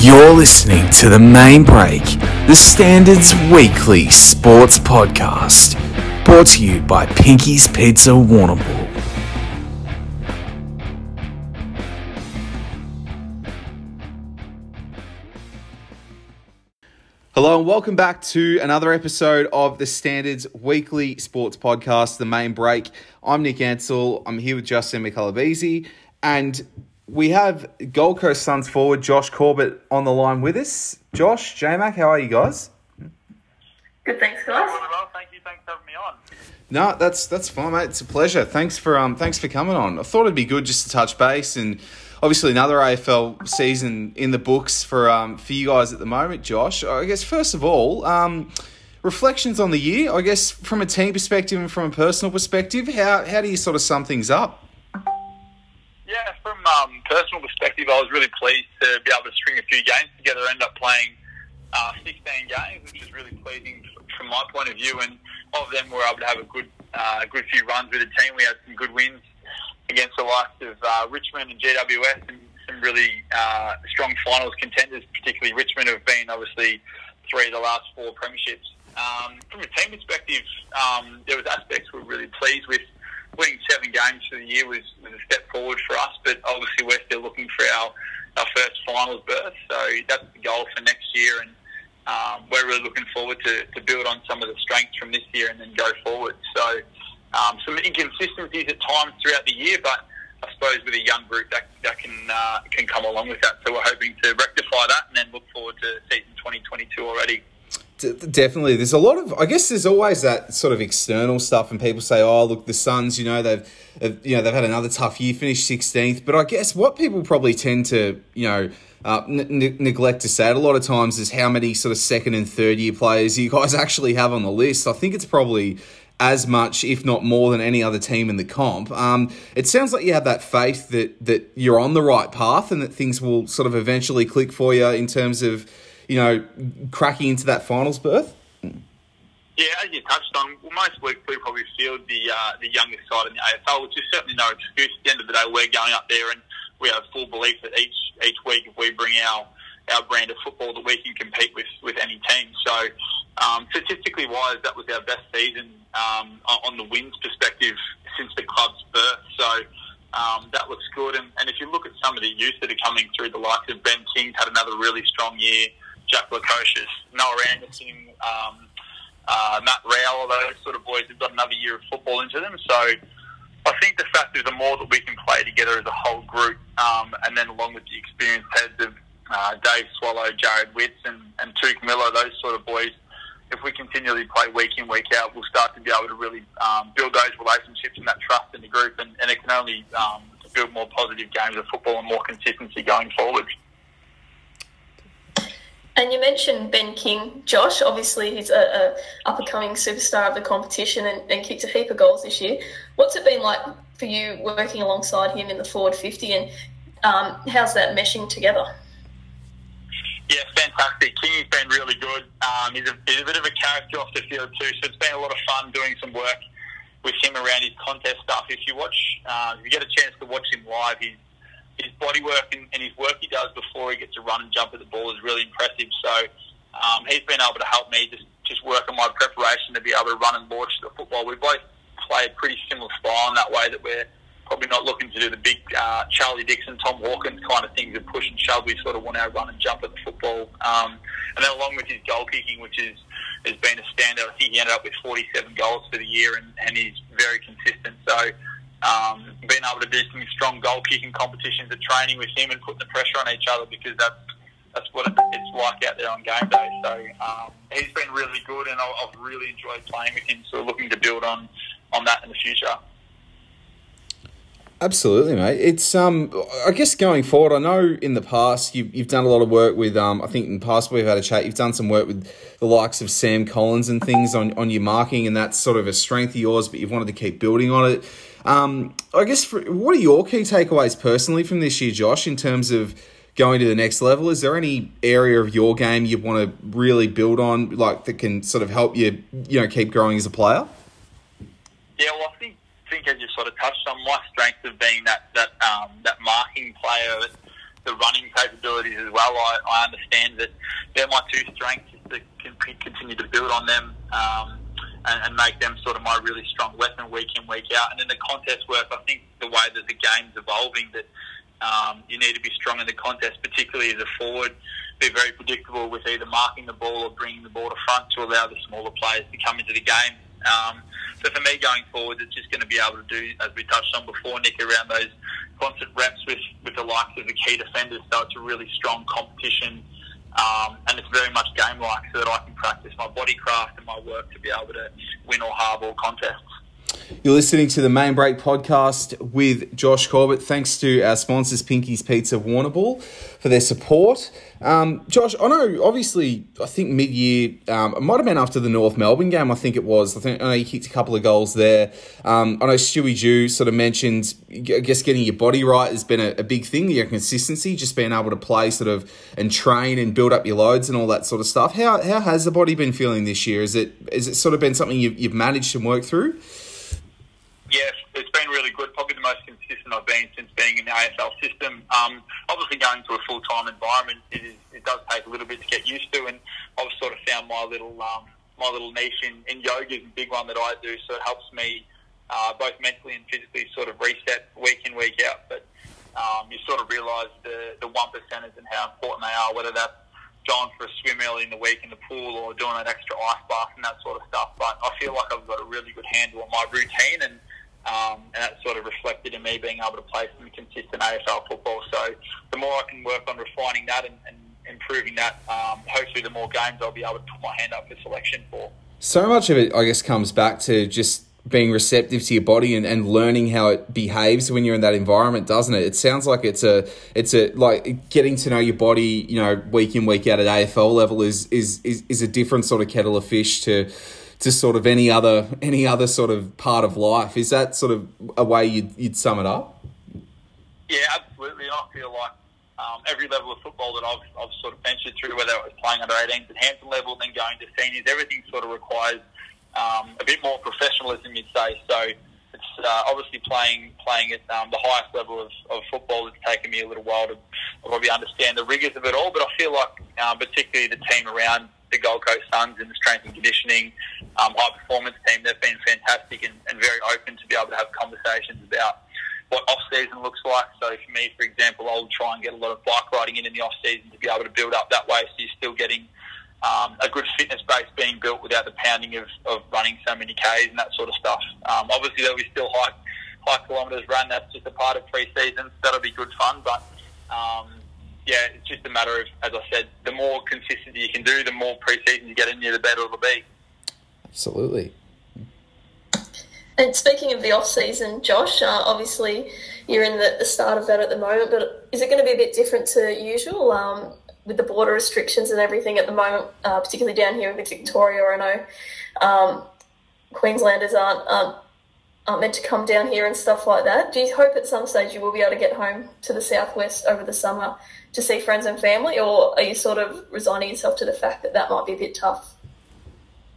You're listening to The Main Break, the Standards Weekly Sports Podcast, brought to you by Pinky's Pizza Warrnambool. Hello and welcome back to another episode of the Standards Weekly Sports Podcast, The Main Break. I'm Nick Ansell. I'm here with Justin McCullabese, and we have Gold Coast Suns forward Josh Corbett on the line with us. Josh, J-Mac, how are you guys? Good, thanks, guys. Well, thank you. Thanks for having me on. No, that's that's fine, mate. It's a pleasure. Thanks for um thanks for coming on. I thought it'd be good just to touch base and obviously another AFL season in the books for um for you guys at the moment, Josh. I guess first of all, um reflections on the year. I guess from a team perspective and from a personal perspective, how how do you sort of sum things up? Yeah, from um, personal perspective, I was really pleased to be able to string a few games together. End up playing uh, 16 games, which is really pleasing from my point of view. And of them, we were able to have a good, uh, good few runs with the team. We had some good wins against the likes of uh, Richmond and GWS, and some really uh, strong finals contenders. Particularly Richmond have been obviously three of the last four premierships. Um, from a team perspective, um, there was aspects we were really pleased with winning seven games for the year was, was a step forward for us, but obviously we're still looking for our, our first finals berth. So that's the goal for next year, and um, we're really looking forward to, to build on some of the strengths from this year and then go forward. So um, some inconsistencies at times throughout the year, but I suppose with a young group that, that can uh, can come along with that. So we're hoping to rectify that and then look forward to season 2022 already. Definitely. There's a lot of, I guess there's always that sort of external stuff and people say, oh, look, the Suns, you know, they've, they've you know, they've had another tough year, finished 16th. But I guess what people probably tend to, you know, uh, n- neglect to say it a lot of times is how many sort of second and third year players you guys actually have on the list. I think it's probably as much, if not more, than any other team in the comp. Um, it sounds like you have that faith that that you're on the right path and that things will sort of eventually click for you in terms of you know, cracking into that finals berth? Yeah, as you touched on, well, most weeks we probably field the uh, the youngest side in the AFL, which is certainly no excuse. At the end of the day, we're going up there, and we have full belief that each each week, if we bring our our brand of football, that we can compete with with any team. So, um, statistically wise, that was our best season um, on the wins perspective since the club's birth. So. Um, that looks good, and, and if you look at some of the youth that are coming through, the likes of Ben King's had another really strong year. Jack Lukosius, Noah Anderson, um, uh, Matt Rowell, those sort of boys have got another year of football into them. So I think the fact is the more that we can play together as a whole group, um, and then along with the experienced heads of uh, Dave Swallow, Jarrod Witts, and, and Touk Miller, those sort of boys, if we continually play week in, week out, we'll start to be able to really um, build those relationships and that trust in the group, and, and it can only um, build more positive games of football and more consistency going forward. And you mentioned Ben King, Josh. Obviously, he's a, a up and coming superstar of the competition and, and, kicked a heap of goals this year. What's it been like for you working alongside him in the forward fifty, and um, how's that meshing together? Yeah, fantastic. King's been really good. Um, he's, a, he's a bit of a character off the field too, so it's been a lot of fun doing some work with him around his contest stuff. If you watch, uh, if you get a chance to watch him live, he's his body work and, and, his work he does before he gets to run and jump at the ball is really impressive. So um, he's been able to help me just just work on my preparation to be able to run and launch the football. We both play a pretty similar style in that way that we're probably not looking to do the big uh, Charlie Dixon, Tom Hawkins kind of things of push and shove. We sort of want to run and jump at the football. Um, and then along with his goal kicking, which is has been a standout. I think he ended up with 47 goals for the year, and, and he's very consistent. So um, being able to do some strong goal kicking competitions at training with him and putting the pressure on each other because that's that's what it's like out there on game day. So um, he's been really good, and I've really enjoyed playing with him. So looking to build on on that in the future. Absolutely, mate. It's um, I guess going forward, I know in the past you've you've done a lot of work with um, I think in the past we've had a chat. You've done some work with the likes of Sam Collins and things on on your marking, and that's sort of a strength of yours. But you've wanted to keep building on it. Um, I guess for, what are your key takeaways personally from this year, Josh, in terms of going to the next level? Is there any area of your game you want to really build on, like that can sort of help you, you know, keep growing as a player? Yeah, well, I think think as you sort of touched on, my strength of being that that um, that marking player the running capabilities as well. I, I understand that they're my two strengths to continue to build on them. Um, and, and make them sort of my really strong weapon week in, week out. And in the contest work, I think the way that the game's evolving, that um, you need to be strong in the contest, particularly as a forward, be very predictable with either marking the ball or bringing the ball to front to allow the smaller players to come into the game. Um, so for me going forward, it's just going to be able to do, as we touched on before, Nick, around those constant reps with, with the likes of the key defenders. So it's a really strong competition um, and it's very much game like so that I can practice my body craft and my work to be able to win or halve all contests. You're listening to the Main Break podcast with Josh Corbett. Thanks to our sponsors, Pinky's Pizza Warrnambool, for their support. Um, Josh, I know, obviously, I think mid year, um, it might have been after the North Melbourne game, I think it was. I think I know you kicked a couple of goals there. Um, I know Stewie Dew sort of mentioned, I guess, getting your body right has been a, a, big thing, your consistency, just being able to play sort of and train and build up your loads and all that sort of stuff. How, how has the body been feeling this year? Is it, is it sort of been something you've, you've managed to work through? Yes, it's been really good. Probably the most consistent I've been since being in the AFL system. Um, obviously, going to a full time environment, it, is, it does take a little bit to get used to, and I've sort of found my little um, my little niche in, in yoga is a big one that I do. So it helps me uh, both mentally and physically sort of reset week in week out. But um, you sort of realise the the one percenters and how important they are, whether that's going for a swim early in the week in the pool or doing an extra ice bath and that sort of stuff. But I feel like I've got a really good handle on my routine and me being able to play some consistent AFL football. So the more I can work on refining that and, and improving that, um, hopefully the more games I'll be able to put my hand up for selection for. So much of it, I guess, comes back to just being receptive to your body and, and learning how it behaves when you're in that environment, doesn't it? It sounds like it's a it's a like getting to know your body, you know, week in week out at AFL level is is is, is a different sort of kettle of fish to to sort of any other any other sort of part of life. Is that sort of a way you'd, you'd sum it up? Yeah, absolutely. I feel like um, every level of football that I've, I've sort of ventured through, whether it was playing under 18s at Hampden level, then going to seniors, everything sort of requires um, a bit more professionalism, you'd say. So it's uh, obviously playing playing at um, the highest level of, of football. It's taken me a little while to probably understand the rigours of it all, but I feel like um, particularly the team around the Gold Coast Suns in the strength and conditioning um, high performance team. They've been fantastic and, and very open to be able to have conversations about what off season looks like. So for me, for example, I'll try and get a lot of bike riding in in the off season to be able to build up that way. So you're still getting um, a good fitness base being built without the pounding of, of running so many k's and that sort of stuff. Um, obviously, there'll be still high high kilometres run. That's just a part of pre-season. That'll be good fun, but um, yeah, it's just a matter of, as I said, the more consistency you can do, the more pre-season you get in you, the better it'll be. Absolutely. And speaking of the off season, Josh, uh, obviously you're in the, the, start of that at the moment, but is it going to be a bit different to usual um, with the border restrictions and everything at the moment, uh, particularly down here in Victoria? I know um, Queenslanders aren't, aren't aren't meant to come down here and stuff like that. Do you hope at some stage you will be able to get home to the southwest over the summer to see friends and family, or are you sort of resigning yourself to the fact that that might be a bit tough?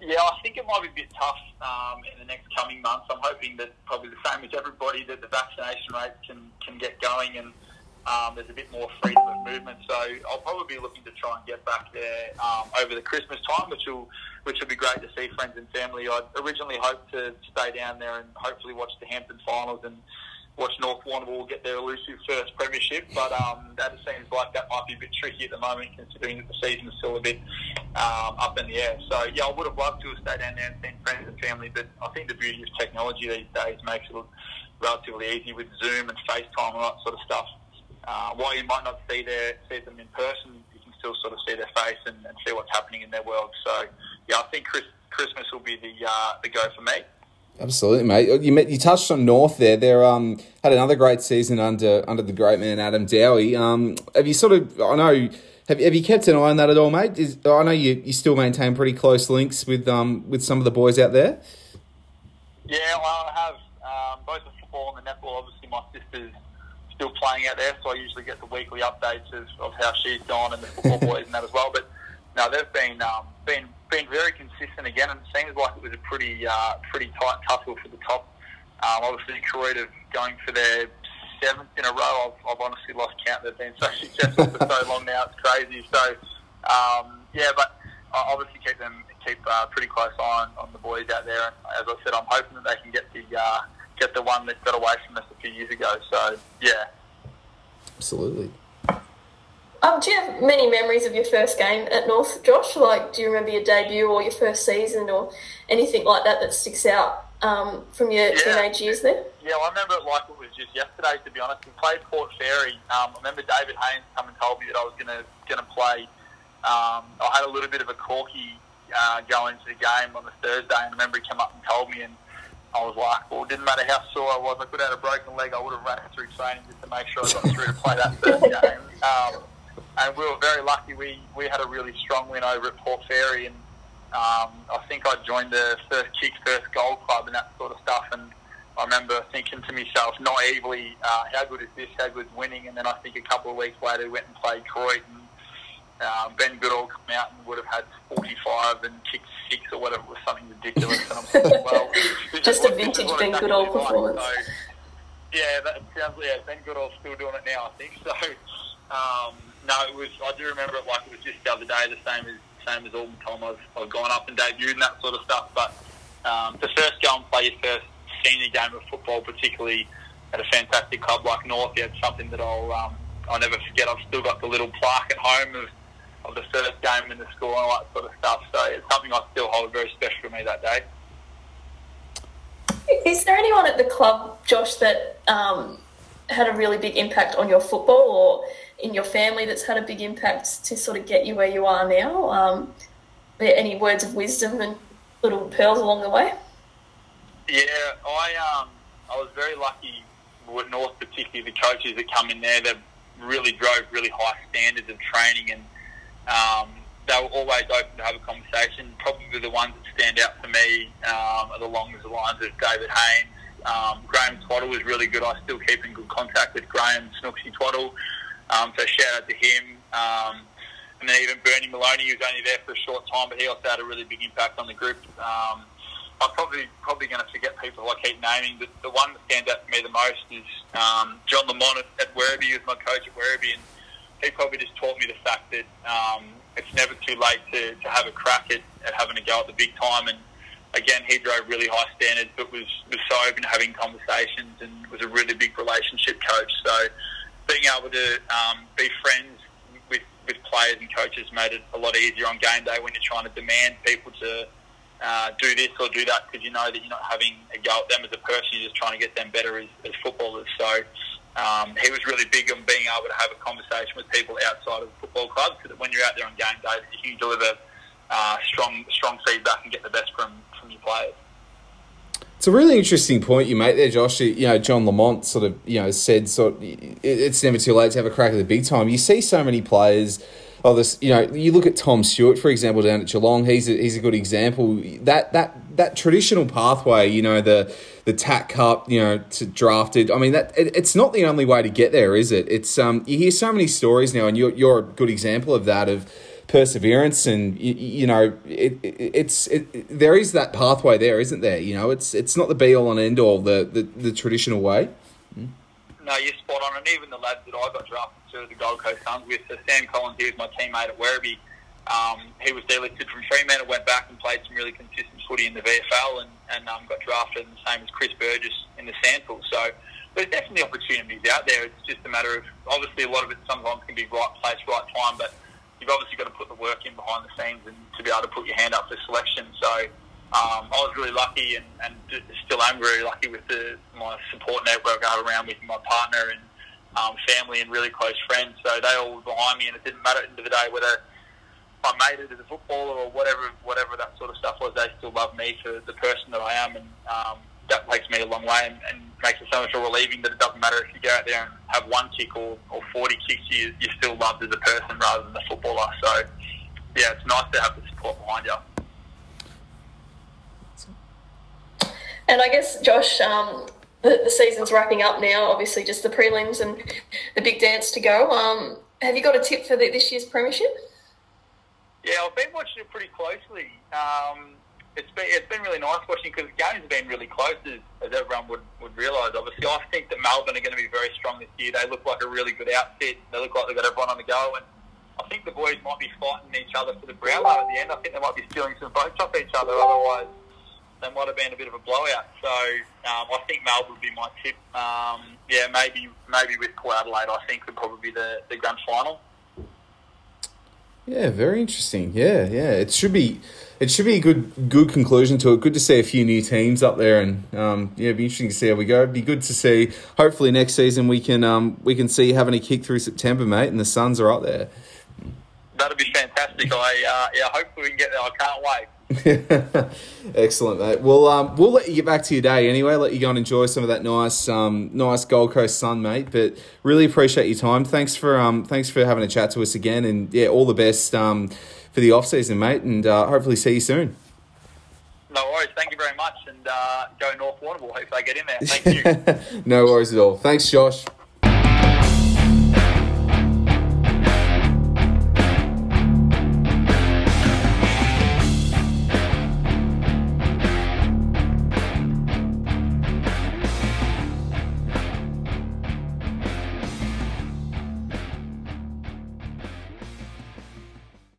Yeah, I think it might be a bit tough um, in the next coming months. I'm hoping that probably the same as everybody that the vaccination rate can, can get going and um, there's a bit more freedom of movement. So I'll probably be looking to try and get back there um, over the Christmas time, which will which will be great to see friends and family. I originally hoped to stay down there and hopefully watch the Hampden finals and watch North Warrnambool get their elusive first premiership, but um, that seems like that might be a bit tricky at the moment, considering that the season is still a bit um, up in the air. So yeah, I would have loved to have stayed down there and seen friends and family, but I think the beauty of technology these days makes it relatively easy with Zoom and FaceTime and that sort of stuff. Uh, while you might not see their see them in person, you can still sort of see their face and, and see what's happening in their world. So yeah, I think Chris, Christmas will be the uh, the go for me. Absolutely, mate. You met, you touched on North there. They um had another great season under under the great man Adam Dowie. Um, have you sort of I know have, have you kept an eye on that at all, mate? Is, I know you, you still maintain pretty close links with um with some of the boys out there. Yeah, well, I have um, both the football and the netball. Obviously, my sister's still playing out there, so I usually get the weekly updates of, of how she's gone and the football boys and that as well. But no, they've been um, been been very consistent again, and it seems like it was a pretty uh, pretty tight tussle for the top. Um, obviously, Koroit going for their seventh in a row. I've, I've honestly lost count. They've been so successful for so long now. It's crazy. So um, yeah, but I obviously keep them keep uh, pretty close eye on, on the boys out there. And as I said, I'm hoping that they can get the uh, get the one that got away few years ago. So yeah, absolutely. Um, do you have many memories of your first game at North, Josh? Like, do you remember your debut or your first season or anything like that that sticks out um, from your yeah. teenage years there? Yeah, well, I remember it like it was just yesterday. To be honest, we played Port Fairy. Um, I remember David Haynes come and told me that I was going to going to play. Um, I had a little bit of a corky uh, going into the game on the Thursday, and I remember he came up and told me, and I was like, well, it didn't matter how sore I was. I could have had a broken leg. I would have run through training just to make sure I got through to play that first game. Um, and we were very lucky. We we had a really strong win over at Port Fairy, and um, I think I joined the first kick, first goal club, and that sort of stuff. And I remember thinking to myself naively, uh, "How good is this? How good is winning?" And then I think a couple of weeks later, we went and played Koroit. Uh, ben Goodall come out and would have had 45 and kicked six or whatever. It was something ridiculous. And I'm thinking, well, just a vintage Ben Goodall performance. Like. So, yeah, that sounds. Yeah, Ben Goodall's still doing it now, I think. So. Um, no, it was. I do remember it like it was just the other day, the same as same as all the time I've, I've gone up and debuted and that sort of stuff. But um, to first go and play your first senior game of football, particularly at a fantastic club like North, yeah, it's something that I'll um, I'll never forget. I've still got the little plaque at home of, of the first game in the school and all that sort of stuff. So it's something I still hold very special to me that day. Is there anyone at the club, Josh, that um, had a really big impact on your football, or in your family that's had a big impact to sort of get you where you are now? Um, any words of wisdom and little pearls along the way? Yeah, I um, I was very lucky with North, particularly the coaches that come in there. They really drove really high standards of training, and um, they were always open to have a conversation. Probably the ones that stand out for me um, are along the lines of David Haynes. Um, Graham Twaddle was really good. I still keep in good contact with Graham Snooksy Twaddle. Um, so shout out to him. Um, and then even Bernie Maloney, he was only there for a short time, but he also had a really big impact on the group. Um, I'm probably probably going to forget people I keep naming, but the one that stands out to me the most is um, John Lamont at, at Werribee. He was my coach at Werribee, and he probably just taught me the fact that um, it's never too late to, to have a crack at, at having a go at the big time. And again, he drove really high standards, but was, was so open to having conversations and was a really big relationship coach. So being able to um, be friends with, with players and coaches made it a lot easier on game day when you're trying to demand people to uh, do this or do that because you know that you're not having a go at them as a person, you're just trying to get them better as, as footballers. So um, he was really big on being able to have a conversation with people outside of the football club so that when you're out there on game day, you can deliver uh, strong strong feedback and get the best from, from your players. It's a really interesting point you make there, Josh. You know, John Lamont sort of you know said sort it's never too late to have a crack at the big time. You see so many players. Oh, this you know, you look at Tom Stewart for example down at Geelong. He's a, he's a good example. That that that traditional pathway, you know, the the TAC Cup, you know, to drafted. I mean, that it, it's not the only way to get there, is it? It's um, you hear so many stories now, and you're you're a good example of that of perseverance and you, you know it, it, it's it, there is that pathway there isn't there you know it's it's not the be all and end all the, the, the traditional way no you're spot on and even the lads that I got drafted to the Gold Coast Suns with so Sam Collins he was my teammate at Werribee um, he was delisted from Fremantle went back and played some really consistent footy in the VFL and, and um, got drafted the same as Chris Burgess in the SANFL so there's definitely opportunities out there it's just a matter of obviously a lot of it sometimes can be right place right time but you've obviously got to put the work in behind the scenes and to be able to put your hand up for selection. So um, I was really lucky and, and still am very lucky with the, my support network I have around with my partner and um, family and really close friends. So they all were behind me and it didn't matter at the end of the day whether I made it as a footballer or whatever whatever that sort of stuff was. They still love me for the person that I am and um, that takes me a long way and, and makes it so much more relieving that it doesn't matter if you go out there and have one kick or, or 40 kicks, you, you're still loved as a person rather than a footballer. So, yeah, it's nice to have the support behind you. And I guess, Josh, um, the, the, season's wrapping up now, obviously, just the prelims and the big dance to go. Um, have you got a tip for the, this year's Premiership? Yeah, I've been watching it pretty closely. Um, it's been it's been really nice watching because the games have been really close as, as everyone would, would realise. Obviously, I think that Melbourne are going to be very strong this year. They look like a really good outfit. They look like they've got everyone on the go, and I think the boys might be fighting each other for the Brownlow at the end. I think they might be stealing some votes off each other. Otherwise, they might have been a bit of a blowout. So um, I think Melbourne would be my tip. Um, yeah, maybe maybe with Port Adelaide, I think would probably be the, the grand final. Yeah, very interesting. Yeah, yeah. It should be it should be a good good conclusion to it. Good to see a few new teams up there, and um, yeah, it'd be interesting to see how we go. It'd be good to see. Hopefully, next season we can um, we can see having a kick through September, mate, and the Suns are up there. That'd be fantastic. I uh, yeah, hopefully we can get there. I can't wait. Excellent, mate. Well, um, we'll let you get back to your day anyway. Let you go and enjoy some of that nice, um, nice Gold Coast sun, mate. But really appreciate your time. Thanks for um, thanks for having a chat to us again, and yeah, all the best um, for the off season, mate. And uh, hopefully see you soon. No worries. Thank you very much, and uh, go North Warrnambool. Hope they get in there. Thank you. no worries at all. Thanks, Josh.